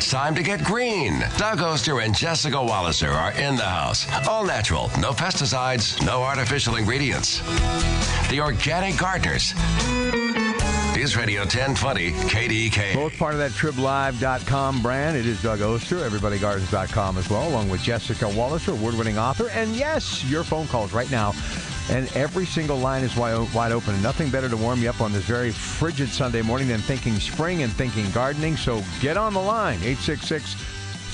It's time to get green. Doug Oster and Jessica Walliser are in the house. All natural, no pesticides, no artificial ingredients. The Organic Gardeners. News Radio 1020 KDK. Both part of that TribLive.com brand. It is Doug Oster, EverybodyGardens.com as well, along with Jessica Walliser, award winning author. And yes, your phone calls right now. And every single line is wide, open. And nothing better to warm you up on this very frigid Sunday morning than thinking spring and thinking gardening. So get on the line, 866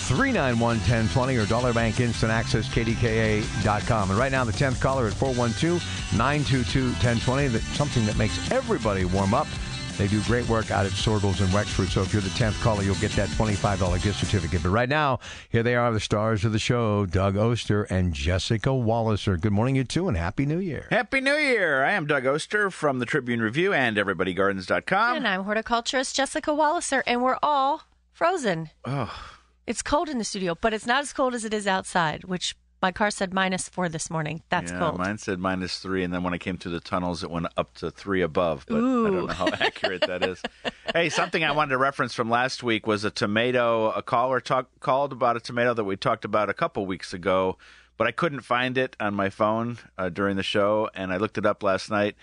391 1020 or Dollar Bank Instant Access, KDKA.com. And right now, the 10th caller at 412 922 1020. Something that makes everybody warm up. They do great work out at Soergel's and Wexford. So if you're the 10th caller, you'll get that $25 gift certificate. But right now, here they are, the stars of the show, Doug Oster and Jessica Walliser. Good morning, you two, and Happy New Year. Happy New Year. I am Doug Oster from the Tribune Review and EverybodyGardens.com. And I'm horticulturist Jessica Walliser, and we're all frozen. Oh, It's cold in the studio, but it's not as cold as it is outside, which my car said minus four this morning. That's yeah, cold. mine said minus three, and then when I came through the tunnels, it went up to three above. But I don't know how accurate that is. hey, something I wanted to reference from last week was a tomato. A caller talk, called about a tomato that we talked about a couple weeks ago, but I couldn't find it on my phone uh, during the show, and I looked it up last night.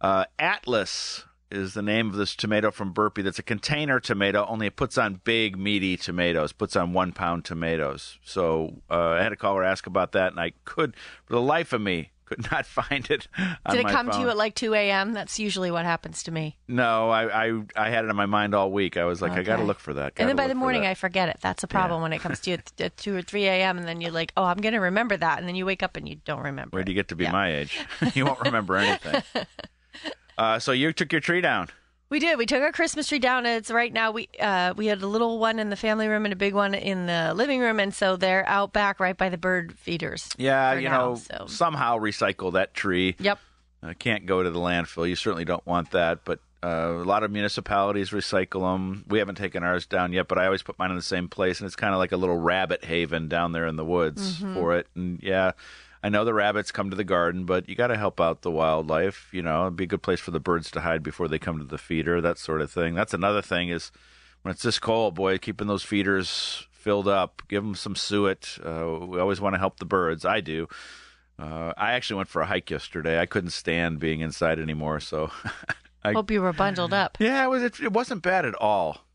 Uh, Atlas is the name of this tomato from Burpee. That's a container tomato, only it puts on big, meaty tomatoes, puts on one pound tomatoes. So uh, I had a caller ask about that, and I could, for the life of me, could not find it. on Did it come to you at like 2 a.m.? That's usually what happens to me. No, I, I I had it in my mind all week. I was like, I got to look for that. Guy. And then by the morning. I forget it. That's a problem when it comes to you at, at 2 or 3 a.m. And then you're like, oh, I'm going to remember that. And then you wake up and you don't remember. Where do you get to be Yeah. my age? you won't remember anything. Uh, so you took your tree down. We did. We took our Christmas tree down. It's right now. We uh, we had a little one in the family room and a big one in the living room, and so they're out back right by the bird feeders. Yeah, you now, know, so. somehow recycle that tree. Yep. Uh, can't go to the landfill. You certainly don't want that. But uh, a lot of municipalities recycle them. We haven't taken ours down yet, but I always put mine in the same place, and it's kind of like a little rabbit haven down there in the woods Mm-hmm. for it. And yeah, I know the rabbits come to the garden, but you got to help out the wildlife. You know, it'd be a good place for the birds to hide before they come to the feeder, that sort of thing. That's another thing is when it's this cold, boy, keeping those feeders filled up, give them some suet. Uh, we always want to help the birds. I do. Uh, I actually went for a hike yesterday. I couldn't stand being inside anymore, so I, Hope you were bundled up. yeah, it was. It, it wasn't bad at all.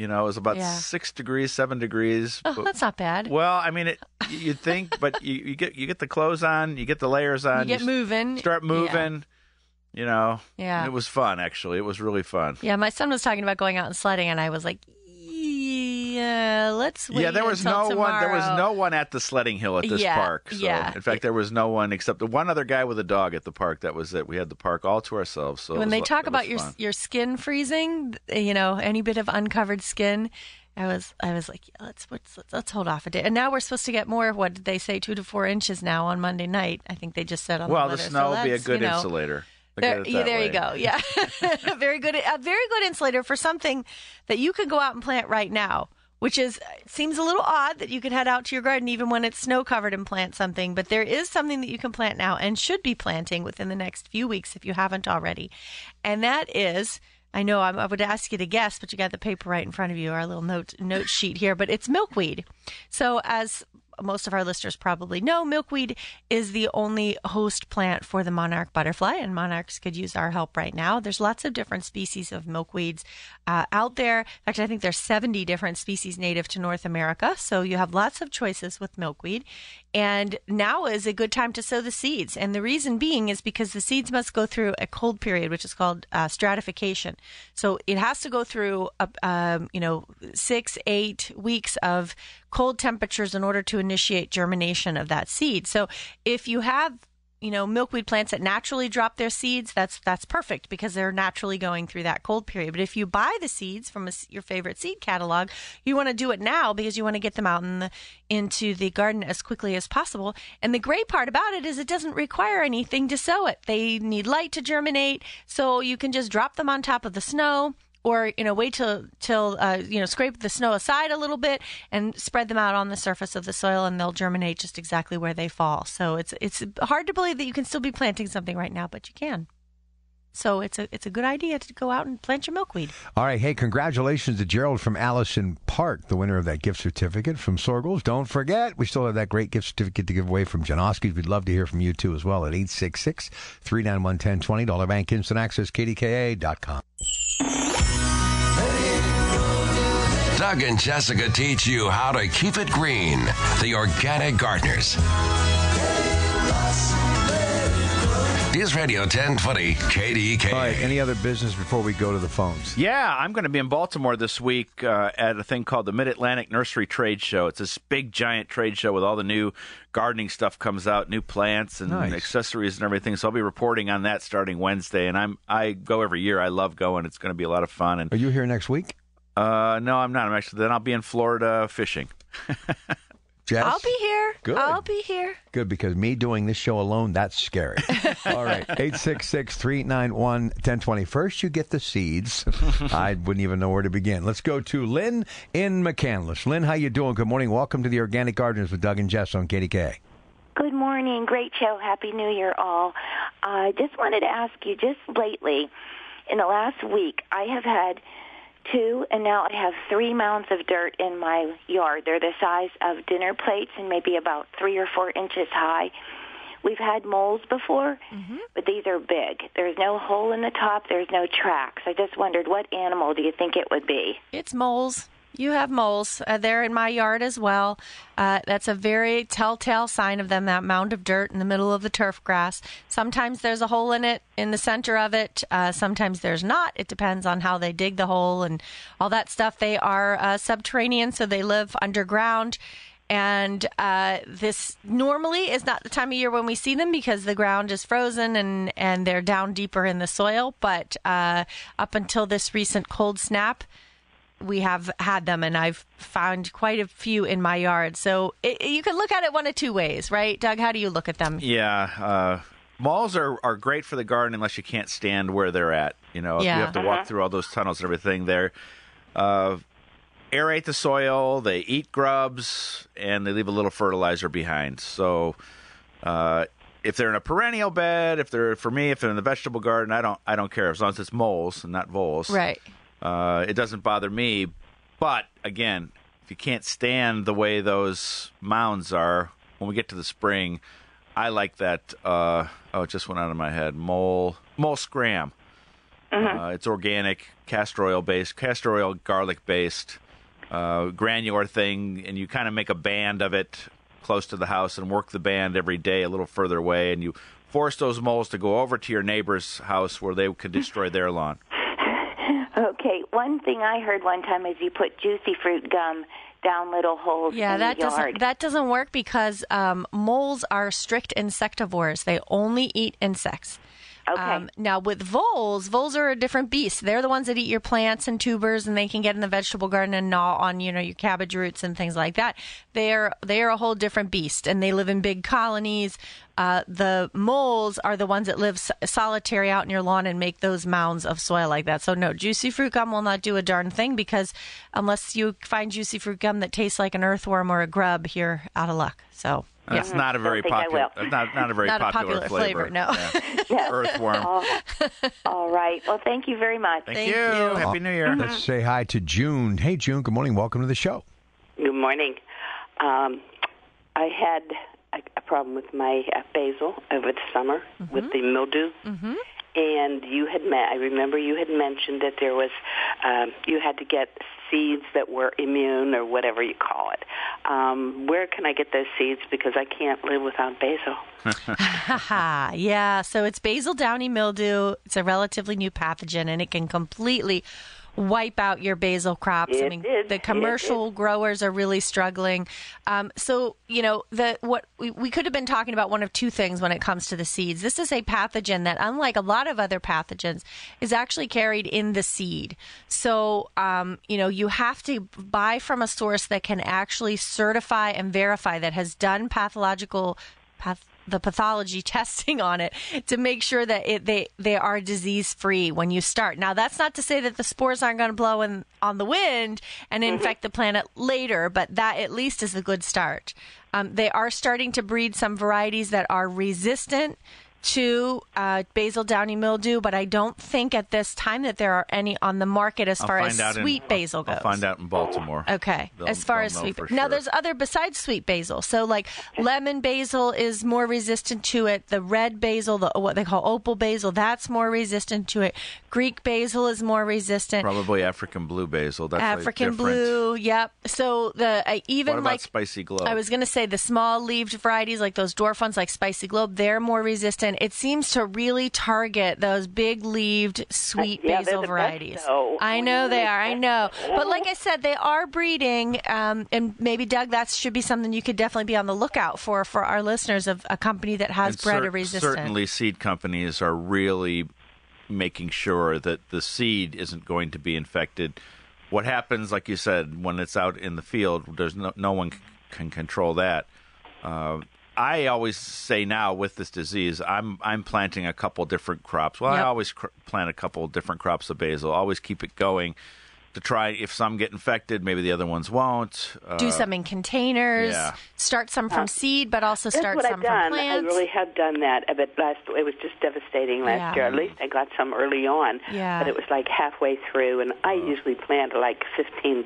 You know, it was about Yeah. six degrees, seven degrees. Oh, but- that's not bad. well, I mean, it. You'd think, but you, you get you get the clothes on, you get the layers on, you get s- moving. start moving. You know, Yeah. it was fun. Actually, it was really fun. Yeah, my son was talking about going out and sledding, and I was like, yeah, let's wait yeah, there was no one. There was no one at the sledding hill at this Yeah, park. So, yeah. In fact, there was no one except the one other guy with a dog at the park. That was it. We had the park all to ourselves. So when was they talk about your fun. your skin freezing, you know, any bit of uncovered skin, I was I was like, yeah, let's, let's let's hold off a day. And now we're supposed to get more. What did they say? Two to four inches now on Monday night. I think they just said on well, the the snow so will be a good you know, insulator. There, yeah, there you go. Yeah, very good. A very good insulator for something that you could go out and plant right now. Which is seems a little odd that you could head out to your garden even when it's snow covered and plant something, but there is something that you can plant now and should be planting within the next few weeks if you haven't already, and that is. I know I'm, I would ask you to guess, but you got the paper right in front of you, our little note note sheet here. But it's milkweed. So as most of our listeners probably know, milkweed is the only host plant for the monarch butterfly, and monarchs could use our help right now. There's lots of different species of milkweeds uh, out there. In fact, I think there's 70 different species native to North America, so you have lots of choices with milkweed. And now is a good time to sow the seeds, and the reason being is because the seeds must go through a cold period, which is called uh, stratification. So it has to go through, a, um, you know, six, eight weeks of cold temperatures in order to initiate germination of that seed. So if you have you know milkweed plants that naturally drop their seeds, that's that's perfect because they're naturally going through that cold period. But if you buy the seeds from a your favorite seed catalog, you want to do it now because you want to get them out in the into the garden as quickly as possible. And the great part about it is it doesn't require anything to sow it. They need light to germinate, so you can just drop them on top of the snow or you know wait till till uh, you know scrape the snow aside a little bit and spread them out on the surface of the soil and they'll germinate just exactly where they fall so it's it's hard to believe that you can still be planting something right now but you can so it's a it's a good idea to go out and plant your milkweed All right. Hey, congratulations to Gerald from Allison Park, the winner of that gift certificate from Soergel's. Don't forget, we still have that great gift certificate to give away from Janoski's. We'd love to hear from you, too, as well, at 866 391 1020. Dollar Bank Instant Access, KDKA.com. Doug and Jessica teach you how to keep it green. The Organic Gardeners. News Radio 1020 KDK. All right. Any other business before we go to the phones? Yeah, I'm going to be in Baltimore this week uh, at a thing called the Mid Atlantic Nursery Trade Show. It's this big, giant trade show with all the new gardening stuff comes out, new plants and Nice. accessories and everything. So I'll be reporting on that starting Wednesday. And I'm I go every year. I love going. It's going to be a lot of fun. And Are you here next week? Uh, no, I'm not. I'm actually then I'll be in Florida fishing. Jess? i'll be here Good. i'll be here Good, because me doing this show alone, that's scary. All right. 866 391 1020. First, you get the seeds. I wouldn't even know where to begin. Let's go to Lynn in McCandless. Lynn, how you doing? Good morning. Welcome to the Organic Gardeners with Doug and Jess on KDK. Good morning. Great show. Happy New Year, all. I just wanted to ask you just lately, in the last week, I have had two, and now I have three mounds of dirt in my yard. They're the size of dinner plates and maybe about three or four inches high. We've had moles before, mm-hmm. but these are big. There's no hole in the top. There's no tracks. I just wondered what animal do you think it would be? It's moles. You have moles. Uh, they're in my yard as well. Uh, that's a very telltale sign of them, that mound of dirt in the middle of the turf grass. Sometimes there's a hole in it, in the center of it. Uh, sometimes there's not. It depends on how they dig the hole and all that stuff. They are uh, subterranean, so they live underground. And uh, this normally is not the time of year when we see them because the ground is frozen and, and they're down deeper in the soil. But uh, up until this recent cold snap, we have had them, and I've found quite a few in my yard. So it, you can look at it one of two ways, right, Doug? How do you look at them? Yeah, uh, malls are, are great for the garden unless you can't stand where they're at. You know, Yeah. you have to walk through all those tunnels and everything. They're uh, aerate the soil, they eat grubs, and they leave a little fertilizer behind. So uh, if they're in a perennial bed, if they're for me, if they're in the vegetable garden, I don't I don't care as long as it's moles and not voles. Right. Uh, it doesn't bother me. But again, if you can't stand the way those mounds are, when we get to the spring, I like that. Uh, oh, it just went out of my head. Mole, mole scram. Uh, it's organic, castor oil based, castor oil garlic based, uh, granular thing, and you kind of make a band of it close to the house and work the band every day a little further away, and you force those moles to go over to your neighbor's house where they could destroy their lawn. Okay, one thing I heard one time is you put juicy fruit gum down little holes Yeah, in that the yard. doesn't that doesn't work because um, moles are strict insectivores. They only eat insects. Okay. Um, now with voles, voles are a different beast. They're the ones that eat your plants and tubers, and they can get in the vegetable garden and gnaw on you know your cabbage roots and things like that. They're they are a whole different beast, and they live in big colonies. Uh, the moles are the ones that live solitary out in your lawn and make those mounds of soil like that. So no, juicy fruit gum will not do a darn thing because unless you find juicy fruit gum that tastes like an earthworm or a grub, you're out of luck. So yeah. That's not a very popular. will. that's Not not a very Not a popular, popular flavor, no. Yeah. Earthworm. All right. Well, thank you very much. Thank, Thank you. you. Happy New Year. Let's say hi to June. Hey, June. Good morning. Welcome to the show. Good morning. Um, I had a, a problem with my uh, basil over the summer with the mildew. Mm-hmm. And you had met. I remember you had mentioned that there was um, you had to get seeds that were immune or whatever you call it. Um, where can I get those seeds? Because I can't live without basil. Haha, yeah. So it's basil downy mildew. It's a relatively new pathogen, and it can completely wipe out your basil crops. I mean, did. the commercial growers are really struggling. Um, so, you know, the what we, we could have been talking about one of two things when it comes to the seeds. This is a pathogen that, unlike a lot of other pathogens, is actually carried in the seed. So, um, you know, you have to buy from a source that can actually certify and verify that has done pathological path the pathology testing on it to make sure that it, they they are disease free when you start. Now that's not to say that the spores aren't going to blow in on the wind and infect the planet later, but that at least is a good start. Um, they are starting to breed some varieties that are resistant to uh, basil downy mildew, but I don't think at this time that there are any on the market as I'll far as out in- sweet I'll- basil goes. I'll find out in Baltimore. Okay. They'll- as far as sweet for now, there's other besides sweet basil. So like lemon basil is more resistant to it. The red basil, the what they call opal basil, that's more resistant to it. Greek basil is more resistant. Probably African blue basil. That's African blue, yep. So the uh, even like spicy globe. I was going to say the small leaved varieties like those dwarf ones like Spicy Globe, they're more resistant. It seems to really target those big leaved sweet Yeah, basil the varieties. though. I know they are. I know. But like I said, they are breeding um, and maybe Doug that should be something you could definitely be on the lookout for for our listeners of a company that has And bred cer- a resistant. Certainly, seed companies are really making sure that the seed isn't going to be infected. What happens, like you said, when it's out in the field, there's no, no one c- can control that. Uh, I always say now with this disease, I'm I'm planting a couple different crops. Well, I always cr- plant a couple different crops of basil. Always keep it going to try. If some get infected, maybe the other ones won't. Uh, Do some in containers. yeah. Start some from uh, seed, but also start what some I've done. from plants. I really have done that. Uh, but last it was just devastating last Yeah. year. At least I got some early on. Yeah. But it was like halfway through, and I mm-hmm. usually plant like 15,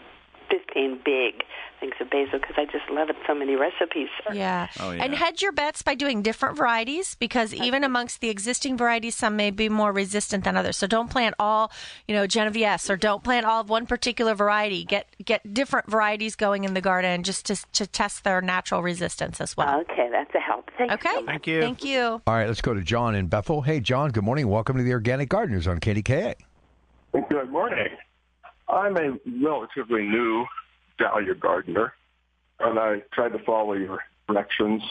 15 big things of basil because I just love it. So many recipes. Yeah. Oh, yeah. And hedge your bets by doing different varieties because even amongst the existing varieties, some may be more resistant than others. So don't plant all, you know, Genovese or don't plant all of one particular variety. Get get different varieties going in the garden just to, to test their natural resistance as well. Okay, that's a help. Thank you Okay. so. Thank you. Thank you. All right, let's go to John in Bethel. Hey, John, good morning. Welcome to the Organic Gardeners on KDKA. Good morning. I'm a relatively new dahlia gardener, and I tried to follow your directions.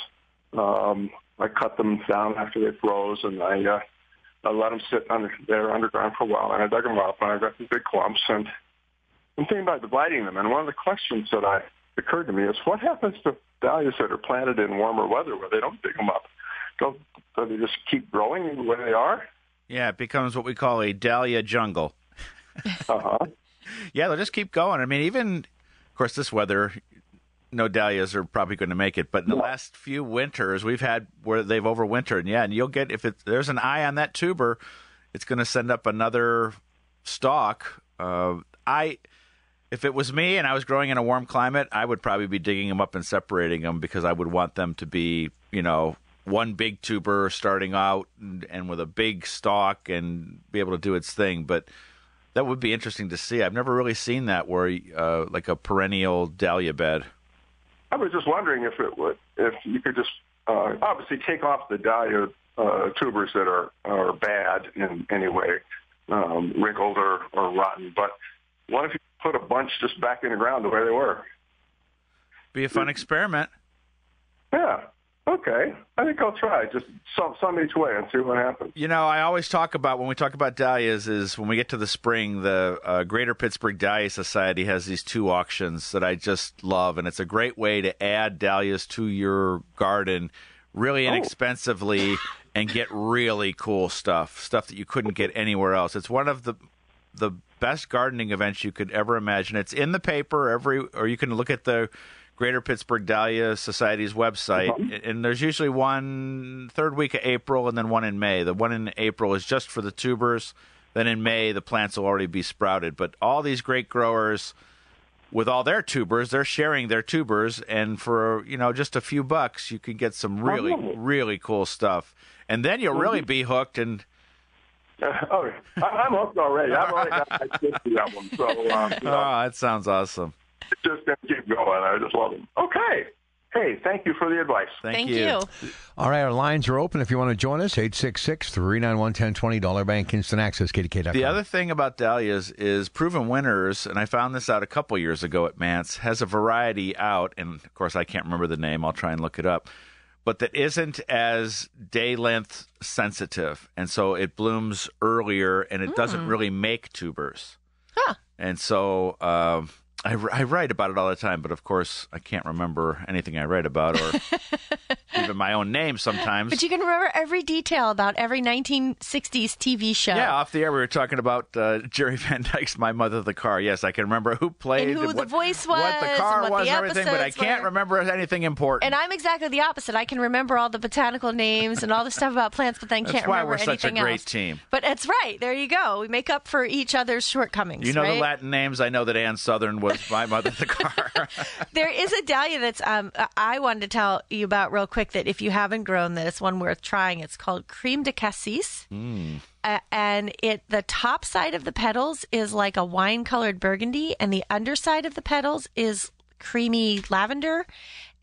Um, I cut them down after they froze, and I, uh, I let them sit under, there underground for a while, and I dug them up, and I got these big clumps, and I'm thinking about dividing them. And one of the questions that I occurred to me is, what happens to dahlias that are planted in warmer weather where they don't dig them up? Do, do they just keep growing the way they are? Yeah, it becomes what we call a dahlia jungle. Uh-huh. Yeah, they'll just keep going. I mean, even, of course, this weather, no dahlias are probably going to make it. But in the last few winters, we've had where they've overwintered. And yeah, and you'll get if it, there's an eye on that tuber, it's going to send up another stalk. Uh, I, if it was me and I was growing in a warm climate, I would probably be digging them up and separating them because I would want them to be, you know, one big tuber starting out and, and with a big stalk and be able to do its thing. But that would be interesting to see. I've never really seen that where uh, like a perennial dahlia bed. I was just wondering if it would, if you could just uh, obviously take off the dahlia uh, tubers that are are bad in any way, um, wrinkled or, or rotten. But what if you put a bunch just back in the ground the way they were? Be a fun experiment. Yeah. Okay. I think I'll try. Just some some each way and see what happens. You know, I always talk about when we talk about dahlias is when we get to the spring, the uh, Greater Pittsburgh Dahlia Society has these two auctions that I just love, and it's a great way to add dahlias to your garden really inexpensively and get really cool stuff, stuff that you couldn't get anywhere else. It's one of the the best gardening events you could ever imagine. It's in the paper every, or you can look at the Greater Pittsburgh Dahlia Society's website, and there's usually one third week of April and then one in May. The one in April is just for the tubers. Then in May, the plants will already be sprouted. But all these great growers, with all their tubers, they're sharing their tubers, and for you know just a few bucks, you can get some really, really cool stuff. And then you'll really be hooked. And oh, I, I'm hooked already. I've already got my 50 of them. So um, you know, oh, that sounds awesome. Just gonna keep going. I just love them. Okay. Hey, thank you for the advice. Thank, Thank you. All right, our lines are open if you want to join us. 866 391 1020 Dollar Bank Instant Access, KDKA.com. The other thing about dahlias is Proven Winners, and I found this out a couple years ago at MANTS, has a variety out, and of course I can't remember the name. I'll try and look it up, but that isn't as day length sensitive, and so it blooms earlier, and it doesn't really make tubers. Huh. And so um, I, I write about it all the time, but of course I can't remember anything I write about, or even my own name sometimes. But you can remember every detail about every 1960s TV show. Yeah, off the air we were talking about uh, Jerry Van Dyke's "My Mother the Car." Yes, I can remember who played, And who the what, voice what the car and what was, the and everything, but I can't were. remember anything important. And I'm exactly the opposite. I can remember all the botanical names and all the stuff about plants, but then can't remember anything. That's why we're such a great else. team. But that's right. There you go. We make up for each other's shortcomings. you know right? the Latin names. I know that Ann Sothern was "My Mother the Car." There is a dahlia that's um, I wanted to tell you about real quick. That if you haven't grown this, one worth trying. It's called Creme de Cassis. Uh, and it the top side of the petals is like a wine colored burgundy, and the underside of the petals is creamy lavender,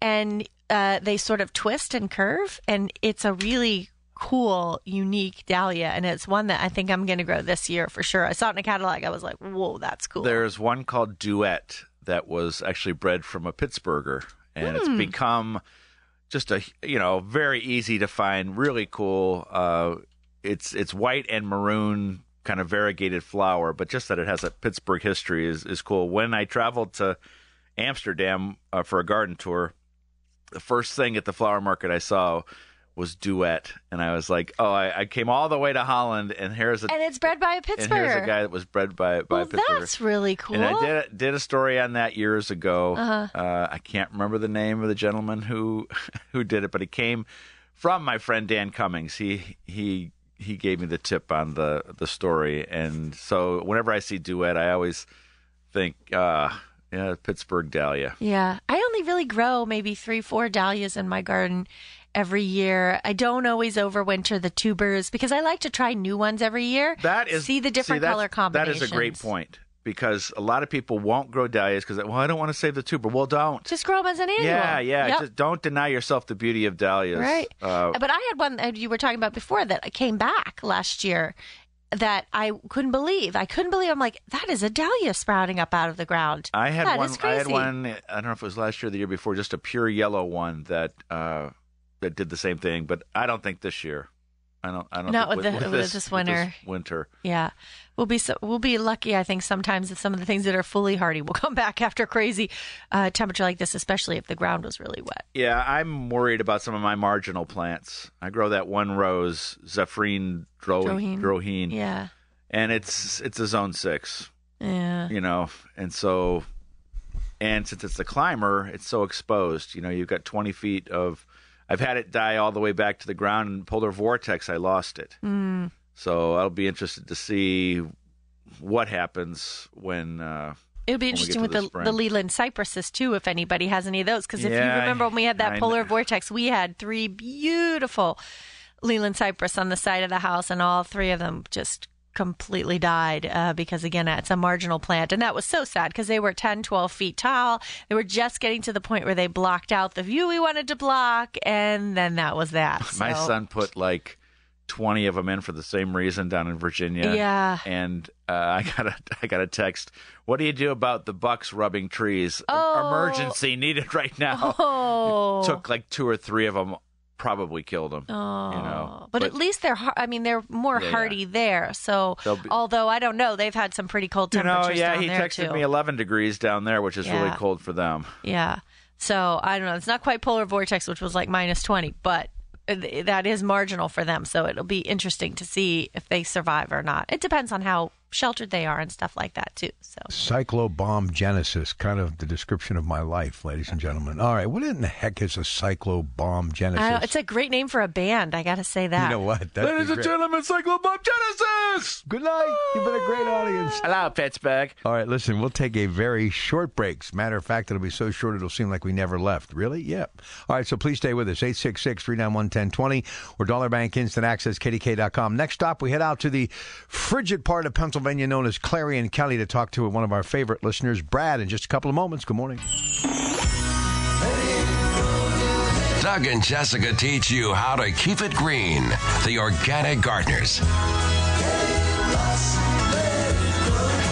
and uh, they sort of twist and curve, and it's a really cool, unique dahlia, and it's one that I think I'm going to grow this year for sure. I saw it in a catalog. I was like, "Whoa, that's cool." There's one called Duet that was actually bred from a Pittsburgher, and it's become just a you know very easy to find, really cool. Uh, it's it's white and maroon, kind of variegated flower, but just that it has a Pittsburgh history is is cool. When I traveled to Amsterdam uh, for a garden tour, the first thing at the flower market I saw was Duet, and I was like, oh, I, I came all the way to Holland, and here's a and it's bred by a and here's a guy that was bred by by well, a Pittsburgher. that's really cool. And I did did a story on that years ago. Uh-huh. Uh, I can't remember the name of the gentleman who who did it, but it came from my friend Dan Cummings. He he he gave me the tip on the the story, and so whenever I see duet, I always think, uh, yeah, Pittsburgh Dahlia. Yeah. I only really grow maybe three, four dahlias in my garden every year. I don't always overwinter the tubers because I like to try new ones every year. That is see the different see, color That combinations. is a great point because a lot of people won't grow dahlias because well, I don't want to save the tuber. Well, don't. Just grow them as an annual. yeah, yeah. Yep. Just don't deny yourself the beauty of dahlias. Right. Uh, but I had one that you were talking about before that came back last year that I couldn't believe. I couldn't believe. I'm like, that is a dahlia sprouting up out of the ground. I had That one. I had one. I don't know if it was last year or the year before. Just a pure yellow one that uh, that did the same thing. But I don't think this year. I don't. I don't. Not think with the- with this, this winter. winter. Yeah, we'll be so, we'll be lucky. I think sometimes that some of the things that are fully hardy will come back after crazy uh, temperature like this, especially if the ground was really wet. Yeah, I'm worried about some of my marginal plants. I grow that one rose, Zephirine dro- Drouhin. Drouhin, Yeah, and it's it's a zone six. yeah. you know, and so, and since it's a climber, it's so exposed. You know, you've got 20 feet of. I've had it die all the way back to the ground. And polar vortex, I lost it. Mm. So I'll be interested to see what happens when. Uh, It'll be when we get interesting with the the, the Leyland cypresses too, if anybody has any of those. Because if you remember when we had that I polar know. vortex, we had three beautiful Leyland cypress on the side of the house, and all three of them just completely died uh, because again it's a marginal plant and that was so sad because they were 10 12 feet tall they were just getting to the point where they blocked out the view we wanted to block and then that was that my So- son put like 20 of them in for the same reason down in Virginia. Yeah. And uh, I got a I got a text. What do you do about the bucks rubbing trees? Oh. Emergency needed right now. oh Took like two or three of them. Probably killed them. Oh, you know. Oh, but, at least they're. I mean, they're more Yeah, yeah. hardy there. So, be- although I don't know, they've had some pretty cold temperatures. You know, yeah, down he there texted too. me 11 degrees down there, which is really Yeah. cold for them. Yeah. So I don't know. It's not quite polar vortex, which was like minus twenty, but that is marginal for them. So it'll be interesting to see if they survive or not. It depends on how sheltered they are and stuff like that too. So Cyclobomb genesis, kind of the description of my life, ladies and gentlemen. All right, what in the heck is a cyclobomb genesis? I it's a great name for a band. I got to say that. you know what? That'd Ladies and gentlemen, Cyclobomb Genesis! Good night. You've been a great audience. Hello, Pittsburgh. All right, listen, we'll take a very short break. As a matter of fact, it'll be so short it'll seem like we never left. Really? Yep. All right, so please stay with us. 866 391 1020 or Dollar Bank Instant Access, KDKA.com. Next stop, we head out to the frigid part of Pennsylvania known as Clarion County to talk to one of our favorite listeners, Brad, in just a couple of moments. Good morning. Doug and Jessica teach you how to keep it green. The Organic Gardeners.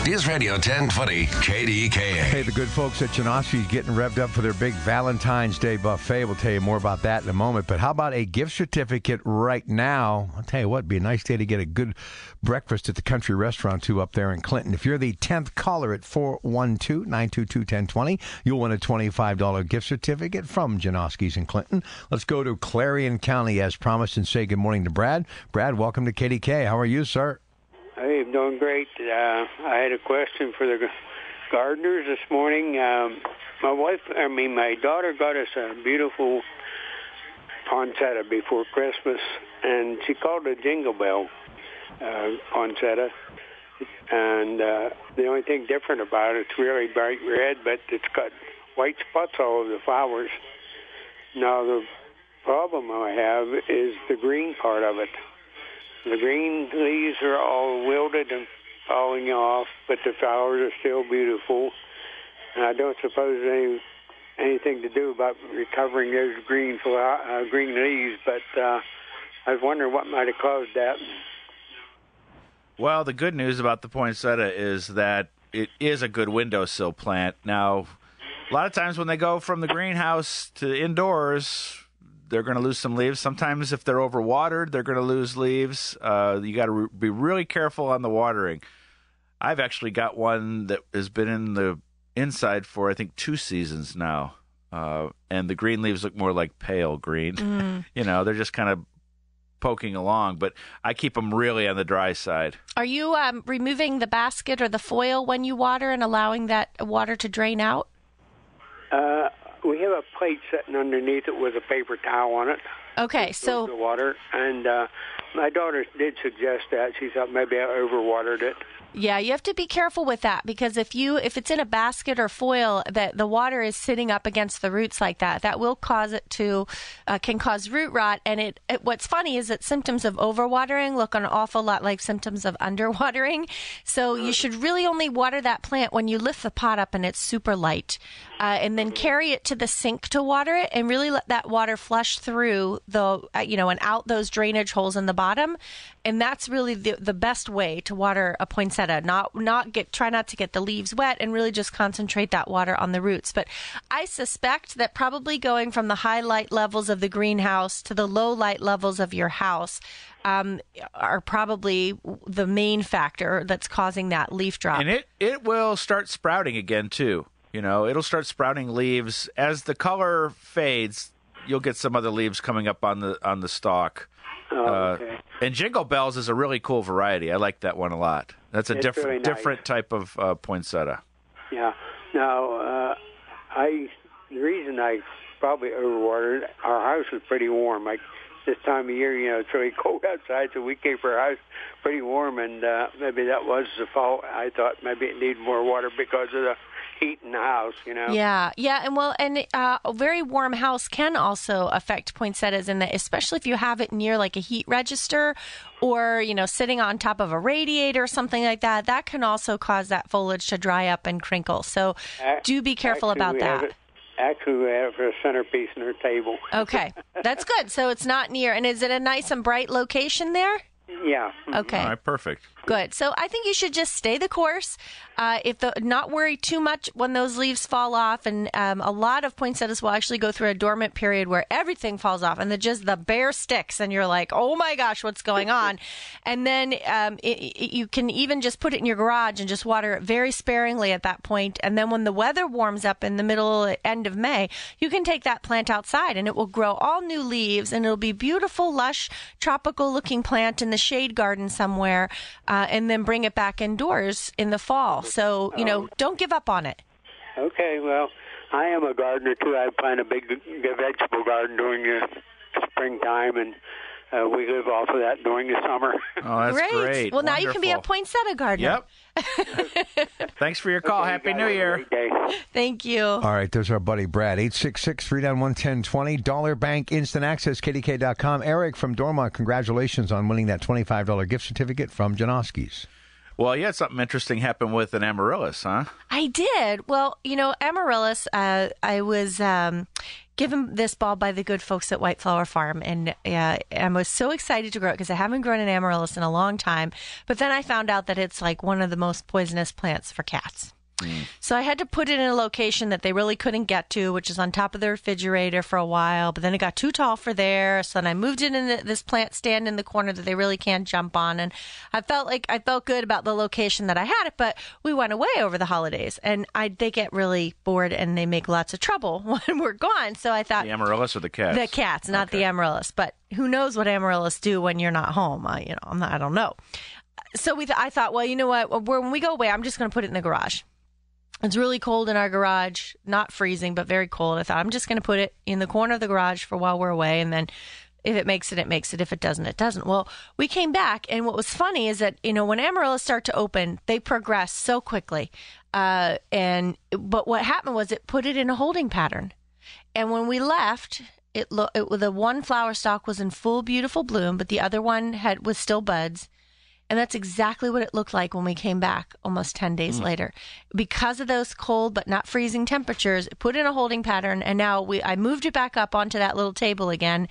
News Radio 1020 KDKA. Hey, the good folks at Janoski's getting revved up for their big Valentine's Day buffet. We'll tell you more about that in a moment. But how about a gift certificate right now? I'll tell you what, be a nice day to get a good breakfast at the country restaurant too up there in Clinton. If you're the 10th caller at 412 922 1020, you'll win a $25 gift certificate from Janoski's in Clinton. Let's go to Clarion County as promised and say good morning to Brad. Brad, welcome to KDK. How are you, sir? Hey, I'm doing great. Uh, I had a question for the gardeners this morning. Um, my wife, I mean, my daughter got us a beautiful poinsettia before Christmas, and she called it a jingle bell uh, poinsettia. And uh, the only thing different about it, it's really bright red, but it's got white spots all over the flowers. Now the problem I have is the green part of it. The green leaves are all wilted and falling off, but the flowers are still beautiful. And I don't suppose any anything to do about recovering those green uh, green leaves, but uh, I was wondering what might have caused that. Well, the good news about the poinsettia is that it is a good windowsill plant. Now, a lot of times when they go from the greenhouse to indoors, they're going to lose some leaves. Sometimes, if they're overwatered, they're going to lose leaves. Uh, you got to re- be really careful on the watering. I've actually got one that has been in the inside for I think two seasons now, uh, and the green leaves look more like pale green. you know, they're just kind of poking along, but I keep them really on the dry side. Are you um, removing the basket or the foil when you water and allowing that water to drain out? Uh, we have a plate sitting underneath it with a paper towel on it. Okay, so the water, and uh, my daughter did suggest that. She thought maybe I overwatered it. Yeah, you have to be careful with that because if you if it's in a basket or foil that the water is sitting up against the roots like that, that will cause it to uh, can cause root rot. And it, it what's funny is that symptoms of overwatering look an awful lot like symptoms of underwatering. So you should really only water that plant when you lift the pot up and it's super light, uh, and then carry it to the sink to water it, and really let that water flush through the uh, you know and out those drainage holes in the bottom, and that's really the the best way to water a poinsettia. Not not get try not to get the leaves wet and really just concentrate that water on the roots. But I suspect that probably going from the high light levels of the greenhouse to the low light levels of your house um, are probably the main factor that's causing that leaf drop. And it it will start sprouting again too. You know, it'll start sprouting leaves as the color fades. You'll get some other leaves coming up on the on the stalk. Oh, Uh, okay. and Jingle Bells is a really cool variety. I like that one a lot. That's a It's different really nice. different type of uh, poinsettia. Yeah. Now, uh, I the reason I probably overwatered our house was pretty warm. Like this time of year, you know, it's really cold outside, so we keep our house pretty warm, and uh, maybe that was the fault. I thought maybe it needed more water because of the heat in the house. You know. Yeah, yeah, and well, and uh, a very warm house can also affect poinsettias, in that especially if you have it near like a heat register, or you know, sitting on top of a radiator or something like that. That can also cause that foliage to dry up and crinkle. So, Ac- do be careful about that. Actually, we have a centerpiece in our table. Okay, that's good. So it's not near, and is it a nice and bright location there? Yeah. Okay. All right, perfect. Good. So I think you should just stay the course. Uh, if the not worry too much when those leaves fall off, and um, a lot of poinsettias will actually go through a dormant period where everything falls off and the just the bare sticks, and you're like, oh my gosh, what's going on? and then um, it, it- you can even just put it in your garage and just water it very sparingly at that point. And then when the weather warms up in the middle end of May, you can take that plant outside and it will grow all new leaves and it'll be beautiful, lush, tropical looking plant in the shade garden somewhere, uh, and then bring it back indoors in the fall. So, you know, don't give up on it. Okay, well, I am a gardener too. I plant a big vegetable garden during the springtime, and uh, we live off of that during the summer. Oh, that's great. great. Well, now you can be a Wonderful. poinsettia gardener. Yep. Thanks for your call. Happy New Year. Thank you. All right, there's our buddy Brad. 866 391 1020. Dollar Bank Instant Access, KDKA.com. Eric from Dormont, congratulations on winning that $25 gift certificate from Janoski's. Well, you had something interesting happen with an amaryllis, huh? I did. Well, you know, amaryllis. Uh, I was um, given this ball by the good folks at White Flower Farm, and uh, I was so excited to grow it because I haven't grown an amaryllis in a long time. But then I found out that it's like one of the most poisonous plants for cats. So I had to put it in a location that they really couldn't get to, which is on top of the refrigerator for a while. But then it got too tall for there, so then I moved it in the, this plant stand in the corner that they really can't jump on. And I felt like I felt good about the location that I had it. But we went away over the holidays, and I they get really bored and they make lots of trouble when we're gone. So I thought The amaryllis or the cats? the cats, not the amaryllis. But who knows what amaryllis do when you're not home? I, you know, I'm not, I don't know. So we, th- I thought, well, you know what? When we go away, I'm just going to put it in the garage. It's really cold in our garage, not freezing, but very cold. I thought I'm just going to put it in the corner of the garage for while we're away, and then if it makes it, it makes it. If it doesn't, it doesn't. Well, we came back, and what was funny is that you know when amaryllis start to open, they progress so quickly. Uh, and but what happened was it put it in a holding pattern, and when we left, it it the one flower stalk was in full beautiful bloom, but the other one had was still buds. And that's exactly what it looked like when we came back almost 10 days mm. later. Because of those cold but not freezing temperatures, it put in a holding pattern and now we I moved it back up onto that little table again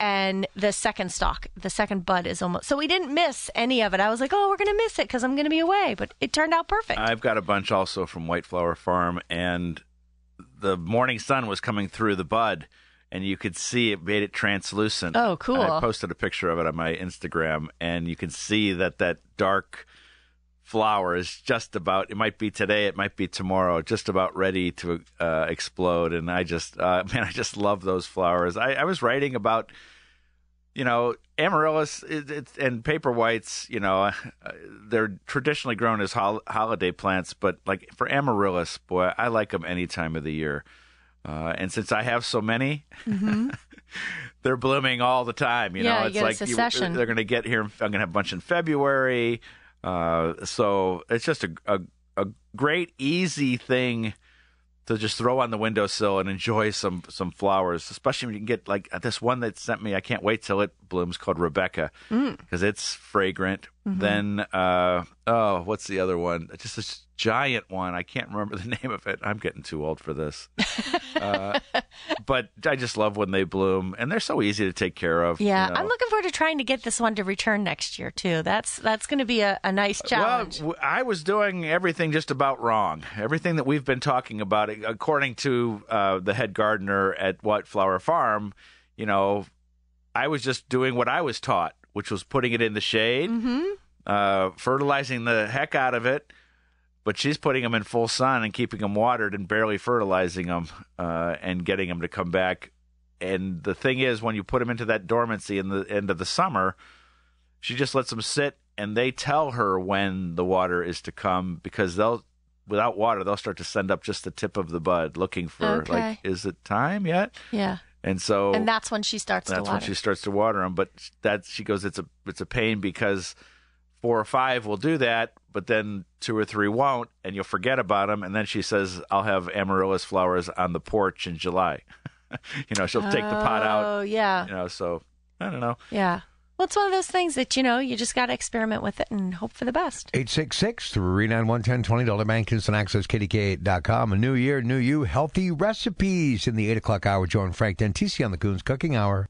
and the second stalk, the second bud is almost So we didn't miss any of it. I was like, "Oh, we're going to miss it cuz I'm going to be away." But it turned out perfect. I've got a bunch also from White Flower Farm, and the morning sun was coming through the bud, and you could see it made it translucent. Oh, cool. I posted a picture of it on my Instagram, and you can see that that dark flower is just about. It might be today, it might be tomorrow, just about ready to uh, explode. And I just, uh, man, I just love those flowers. I, I was writing about you know, amaryllis it, it's and paper whites, you know, uh, they're traditionally grown as hol- holiday plants, but like for amaryllis, boy, I like them any time of the year. Uh, and since I have so many, they're blooming all the time. You Mm-hmm. Yeah, know, you it's a like succession. they're going to get here. I'm going to have a bunch in February. Uh, so it's just a, a a great, easy thing to just throw on the windowsill and enjoy some some flowers, especially when you can get like this one that sent me. I can't wait till it blooms called Rebecca Mm. because it's fragrant. Mm-hmm. Then uh, oh, what's the other one? Just this giant one. I can't remember the name of it. I'm getting too old for this. uh, but I just love when they bloom, and they're so easy to take care of. yeah, you know. I'm looking forward to trying to get this one to return next year too. That's that's going to be a, a nice challenge. Well, I was doing everything just about wrong. Everything that we've been talking about, according to uh, the head gardener at White Flower Farm, you know, I was just doing what I was taught, which was putting it in the shade, Mm-hmm. uh, fertilizing the heck out of it. But she's putting them in full sun and keeping them watered and barely fertilizing them uh, and getting them to come back. And the thing is, when you put them into that dormancy in the end of the summer, she just lets them sit and they tell her when the water is to come because they'll without water they'll start to send up just the tip of the bud looking for Okay. like is it time yet yeah, and so and that's when she starts to that's water. when she starts to water them but that she goes it's a it's a pain because four or five will do that but then two or three won't and you'll forget about them and then she says i'll have amaryllis flowers on the porch in july. You know she'll take the pot out. Oh yeah, you know so i don't know. Yeah. Well, it's one of those things that you know you just got to experiment with it and hope for the best. 866 391 $20 bank instant access KDKA.com. A new year, new you, healthy recipes in the 8 o'clock hour. Join Frank Dentisi on the Coons Cooking Hour.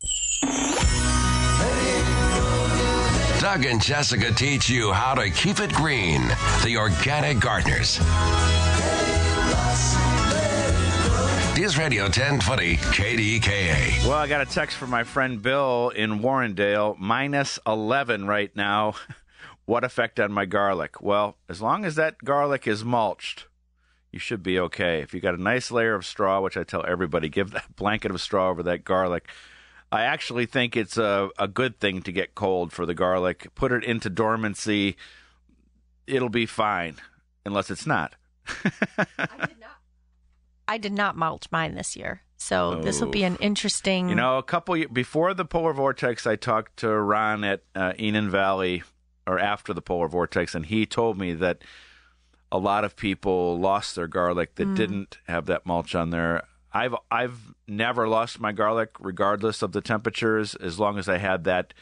Doug and Jessica teach you how to keep it green. The Organic Gardeners. News Radio 1020 KDKA. Well, I got a text from my friend Bill in Warrendale, minus 11 right now. what effect on my garlic? Well, as long as that garlic is mulched, you should be okay. If you got a nice layer of straw, which I tell everybody, give that blanket of straw over that garlic. I actually think it's a, a good thing to get cold for the garlic. Put it into dormancy, it'll be fine, unless it's not. I did not mulch mine this year, so this will be an interesting. You know, a couple before the polar vortex, I talked to Ron at uh, Enon Valley, or after the polar vortex, and he told me that a lot of people lost their garlic that didn't have that mulch on there. I've I've never lost my garlic, regardless of the temperatures, as long as I had that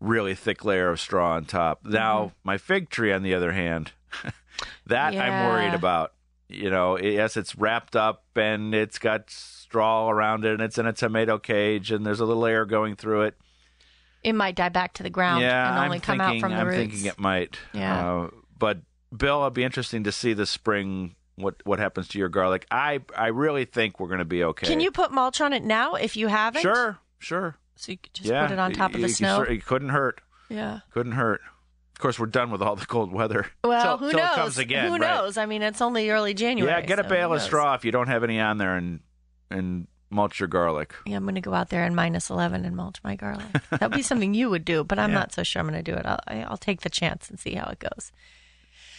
really thick layer of straw on top. Now, Mm-hmm. my fig tree, on the other hand, that I'm worried about. You know, yes, it's wrapped up and it's got straw around it, and it's in a tomato cage, and there's a little air going through it. It might die back to the ground yeah, and only I'm come thinking, out from the I'm roots. thinking it might. Yeah. Uh, but Bill, it'd be interesting to see this spring what what happens to your garlic. I I really think we're going to be okay. Can you put mulch on it now if you haven't? Sure, sure. So you could just yeah, put it on top of the you snow. cer- It couldn't hurt. yeah. Couldn't hurt. Of course, we're done with all the cold weather. Well, Till- who till knows? It comes again, who right? knows? I mean, it's only early January. Yeah, get a bale of straw if you don't have any on there, and and mulch your garlic. Yeah, I'm going to go out there in minus 11 and mulch my garlic. That'd be something you would do, but I'm Yeah. not so sure I'm going to do it. I'll, I'll take the chance and see how it goes.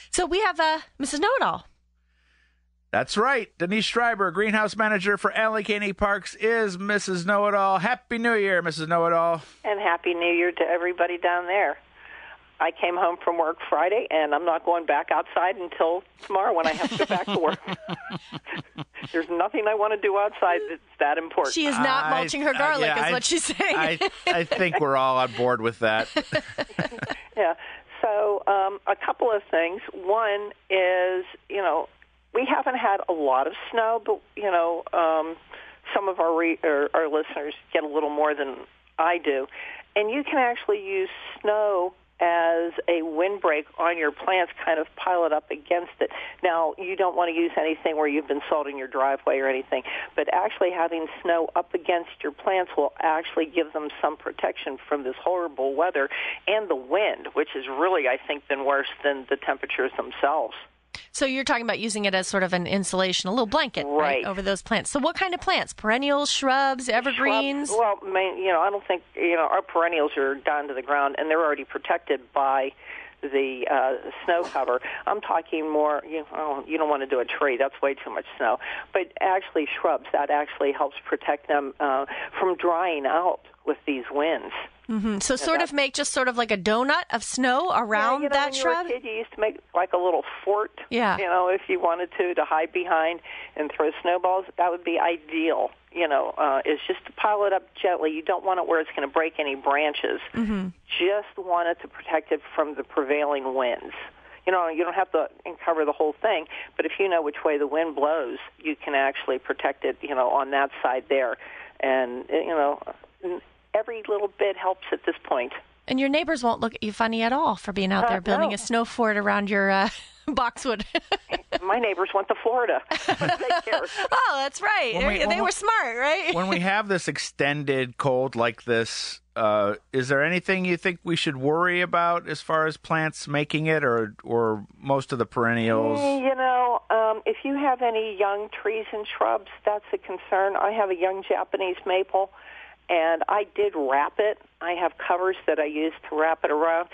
So we have uh, Mrs. Know It All. That's right. Denise Schreiber, greenhouse manager for Allegheny Parks, is Mrs. Know It All. Happy New Year, Mrs. Know It All. And Happy New Year to everybody down there. I came home from work Friday, and I'm not going back outside until tomorrow when I have to go back to work. There's nothing I want to do outside that's that important. She is not I- mulching her uh, garlic, yeah, is I- what she's saying. I I think we're all on board with that. Yeah. So um, a couple of things. One is, you know, we haven't had a lot of snow, but you know, um, some of our re- or, our listeners get a little more than I do, and you can actually use snow as a windbreak on your plants, kind of pile it up against it. Now, you don't want to use anything where you've been salting your driveway or anything, but actually having snow up against your plants will actually give them some protection from this horrible weather and the wind, which has really, I think, been worse than the temperatures themselves. So you're talking about using it as sort of an insulation, a little blanket, right, Right. over those plants. So what kind of plants? Perennials, shrubs, evergreens? Shrubs, well, main, you know, I don't think you know our perennials are down to the ground, and they're already protected by the uh, snow cover. I'm talking more. You know, oh, you don't want to do a tree; that's way too much snow. But actually, shrubs that actually helps protect them uh, from drying out with these winds. Hmm So sort of make just sort of like a donut of snow around yeah, you know, that when shrub? You, were a kid, you used to make like a little fort. Yeah. You know, if you wanted to, to hide behind and throw snowballs, that would be ideal. You know, uh, is just to pile it up gently. You don't want it where it's going to break any branches. Mm-hmm. Just want it to protect it from the prevailing winds. You know, you don't have to cover the whole thing, but if you know which way the wind blows, you can actually protect it. You know, on that side there, and you know, every little bit helps at this point. And your neighbors won't look at you funny at all for being out Uh, there building no. a snow fort around your uh, boxwood. My neighbors went to Florida. they oh, that's right. We- they when were smart, right? when we have this extended cold like this, uh, is there anything you think we should worry about as far as plants making it, or or most of the perennials? Mm, You know, um, if you have any young trees and shrubs, that's a concern. I have a young Japanese maple, and I did wrap it. I have covers that I use to wrap it around.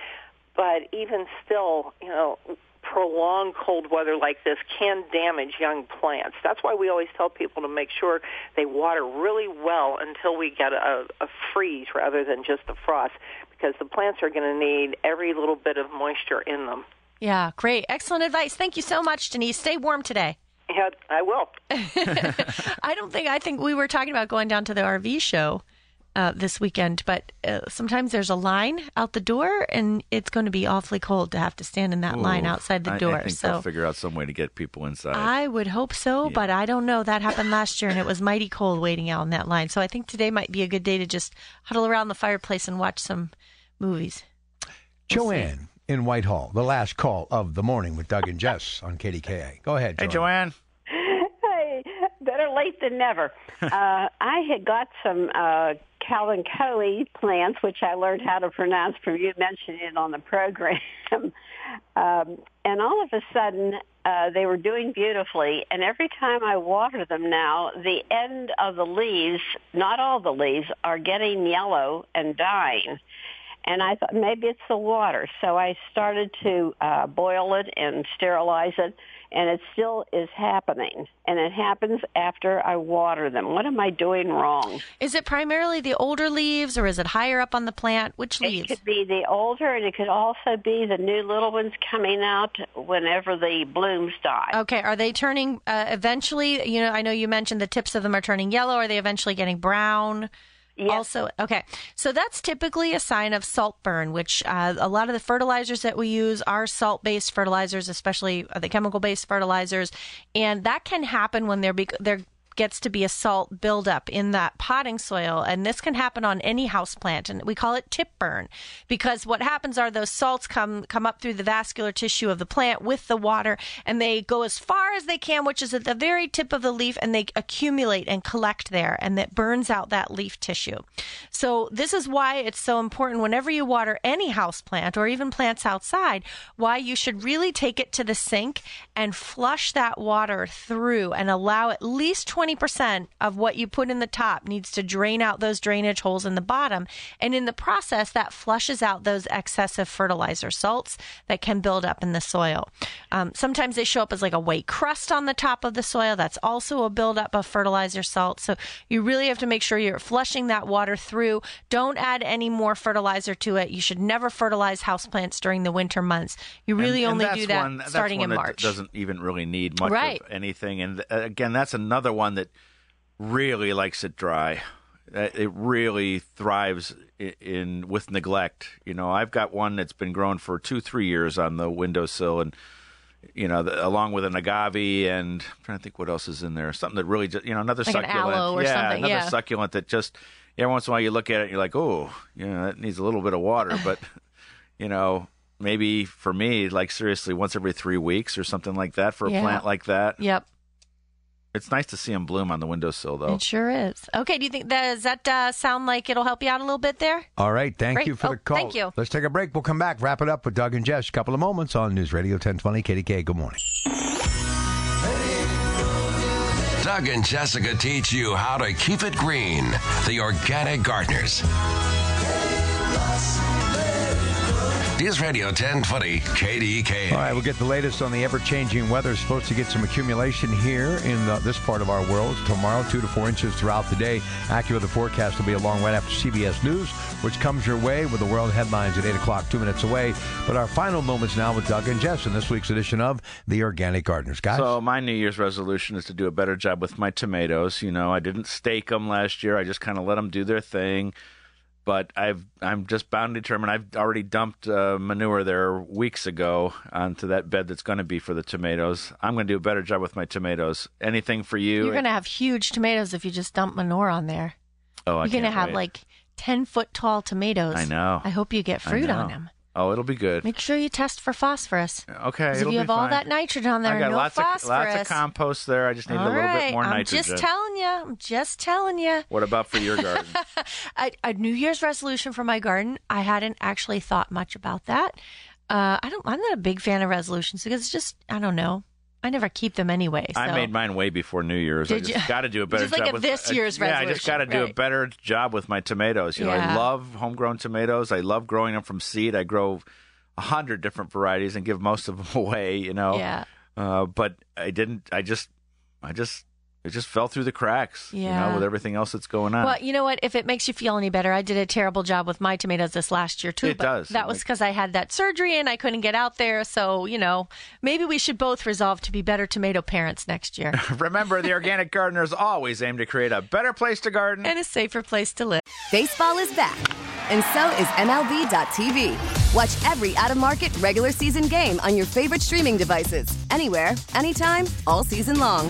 But even still, you know, prolonged cold weather like this can damage young plants. That's why we always tell people to make sure they water really well until we get a, a freeze rather than just a frost, because the plants are going to need every little bit of moisture in them. yeah, great. Excellent advice. Thank you so much, Denise. Stay warm today. Yeah, I will. I don't think, I think we were talking about going down to the RV show uh, this weekend, but uh, sometimes there's a line out the door and it's going to be awfully cold to have to stand in that line outside the door. I, think so they'll figure out some way to get people inside. I would hope so, but I don't know. That happened last year, and it was mighty cold waiting out in that line. So I think today might be a good day to just huddle around the fireplace and watch some movies. Joanne in Whitehall, the last call of the morning with Doug and Jess on KDKA. Go ahead, hey, Joanne. Joanne. Hey, better late than never. uh, I had got some uh, Calvin Coe plants, which I learned how to pronounce from you mentioning it on the program. um, and all of a sudden, uh, they were doing beautifully. And every time I water them now, the end of the leaves, not all the leaves, are getting yellow and dying. And I thought maybe it's the water. So I started to uh, boil it and sterilize it, and it still is happening. And it happens after I water them. What am I doing wrong? Is it primarily the older leaves, or is it higher up on the plant? Which leaves? It could be the older, and it could also be the new little ones coming out whenever the blooms die. Okay, are they turning uh, eventually? You know, I know you mentioned the tips of them are turning yellow. Are they eventually getting brown? Also okay. So that's typically a sign of salt burn, which uh, a lot of the fertilizers that we use are salt-based fertilizers, especially uh, the chemical-based fertilizers, and that can happen when they're they're gets to be a salt buildup in that potting soil. And this can happen on any house plant. And we call it tip burn because what happens are those salts come, come up through the vascular tissue of the plant with the water and they go as far as they can, which is at the very tip of the leaf and they accumulate and collect there and that burns out that leaf tissue. So this is why it's so important whenever you water any house plant or even plants outside, why you should really take it to the sink and flush that water through and allow at least 20% of what you put in the top needs to drain out those drainage holes in the bottom. And in the process, that flushes out those excessive fertilizer salts that can build up in the soil. Um, sometimes they show up as like a white crust on the top of the soil. That's also a buildup of fertilizer salts. So you really have to make sure you're flushing that water through. Don't add any more fertilizer to it. You should never fertilize houseplants during the winter months. You really And- and only do that one- that's starting one in that March. Doesn't even really need much Right. of anything. And uh, again, that's another one that really likes it dry. Uh, It really thrives i- in with neglect. You know, I've got one that's been grown for two, three years on the windowsill, and you know, the, along with an agave, and I'm trying to think what else is in there. Something that really, just, you know, another Like an succulent, aloe or yeah, something, another yeah. succulent that just every once in a while you look at it, and you're like, oh, you know, that needs a little bit of water, but you know, maybe for me, like seriously, once every three weeks or something like that for a Yeah. plant like that. Yep. It's nice to see them bloom on the windowsill, though. It sure is. Okay, do you think that does that uh, sound like it'll help you out a little bit there? All right. Thank Great. you for Oh, the call. thank you. Let's take a break. We'll come back, wrap it up with Doug and Jess. A couple of moments on News Radio 1020 KDKA. Good morning. Doug and Jessica teach you how to keep it green. The Organic Gardeners. News Radio 1020 KDKA. All right, we'll get the latest on the ever-changing weather. Supposed to get some accumulation here in the, this part of our world tomorrow, two to four inches throughout the day. AccuWeather forecast will be along right after CBS News, which comes your way with the world headlines at eight o'clock, two minutes away. But our final moments now with Doug and Jess in this week's edition of the Organic Gardeners, guys. So my New Year's resolution is to do a better job with my tomatoes. You know, I didn't stake them last year. I just kind of let them do their thing. But I've I'm just bound and determined. I've already dumped uh, manure there weeks ago onto that bed that's going to be for the tomatoes. I'm going to do a better job with my tomatoes. Anything for you? You're going to have huge tomatoes if you just dump manure on there. oh, I You're going to have wait. like 10 foot tall tomatoes. I know. I hope you get fruit on them. Oh, it'll be good. Make sure you test for phosphorus. Okay, if you have all fine. that nitrogen on there, I got no lots of lots of compost there. I just need All a little right, bit more nitrogen. I'm nitrogen. just telling you. I'm just telling you. what about for your garden? a, a New Year's resolution for my garden. I hadn't actually thought much about that. Uh, I don't. I'm not a big fan of resolutions because it's just I don't know. I never keep them anyway. So. I made mine way before New Year's. I just got to do a better Just like job with this year's Yeah, I just got to do a better job with my tomatoes. You know, I love homegrown tomatoes. I love growing them from seed. I grow a hundred different varieties and give most of them away. You know. Yeah. Uh, but I didn't. I just. I just. It just fell through the cracks. You know, with everything else that's going on. Well, you know what? If it makes you feel any better, I did a terrible job with my tomatoes this last year too. It but does. That was because I had that surgery and I couldn't get out there. So you know, maybe we should both resolve to be better tomato parents next year Remember, the organic gardeners always aim to create a better place to garden. and a safer place to live. Baseball is back, and so is MLB.tv. Watch every out of market regular season game on your favorite streaming devices, anywhere, anytime, all season long.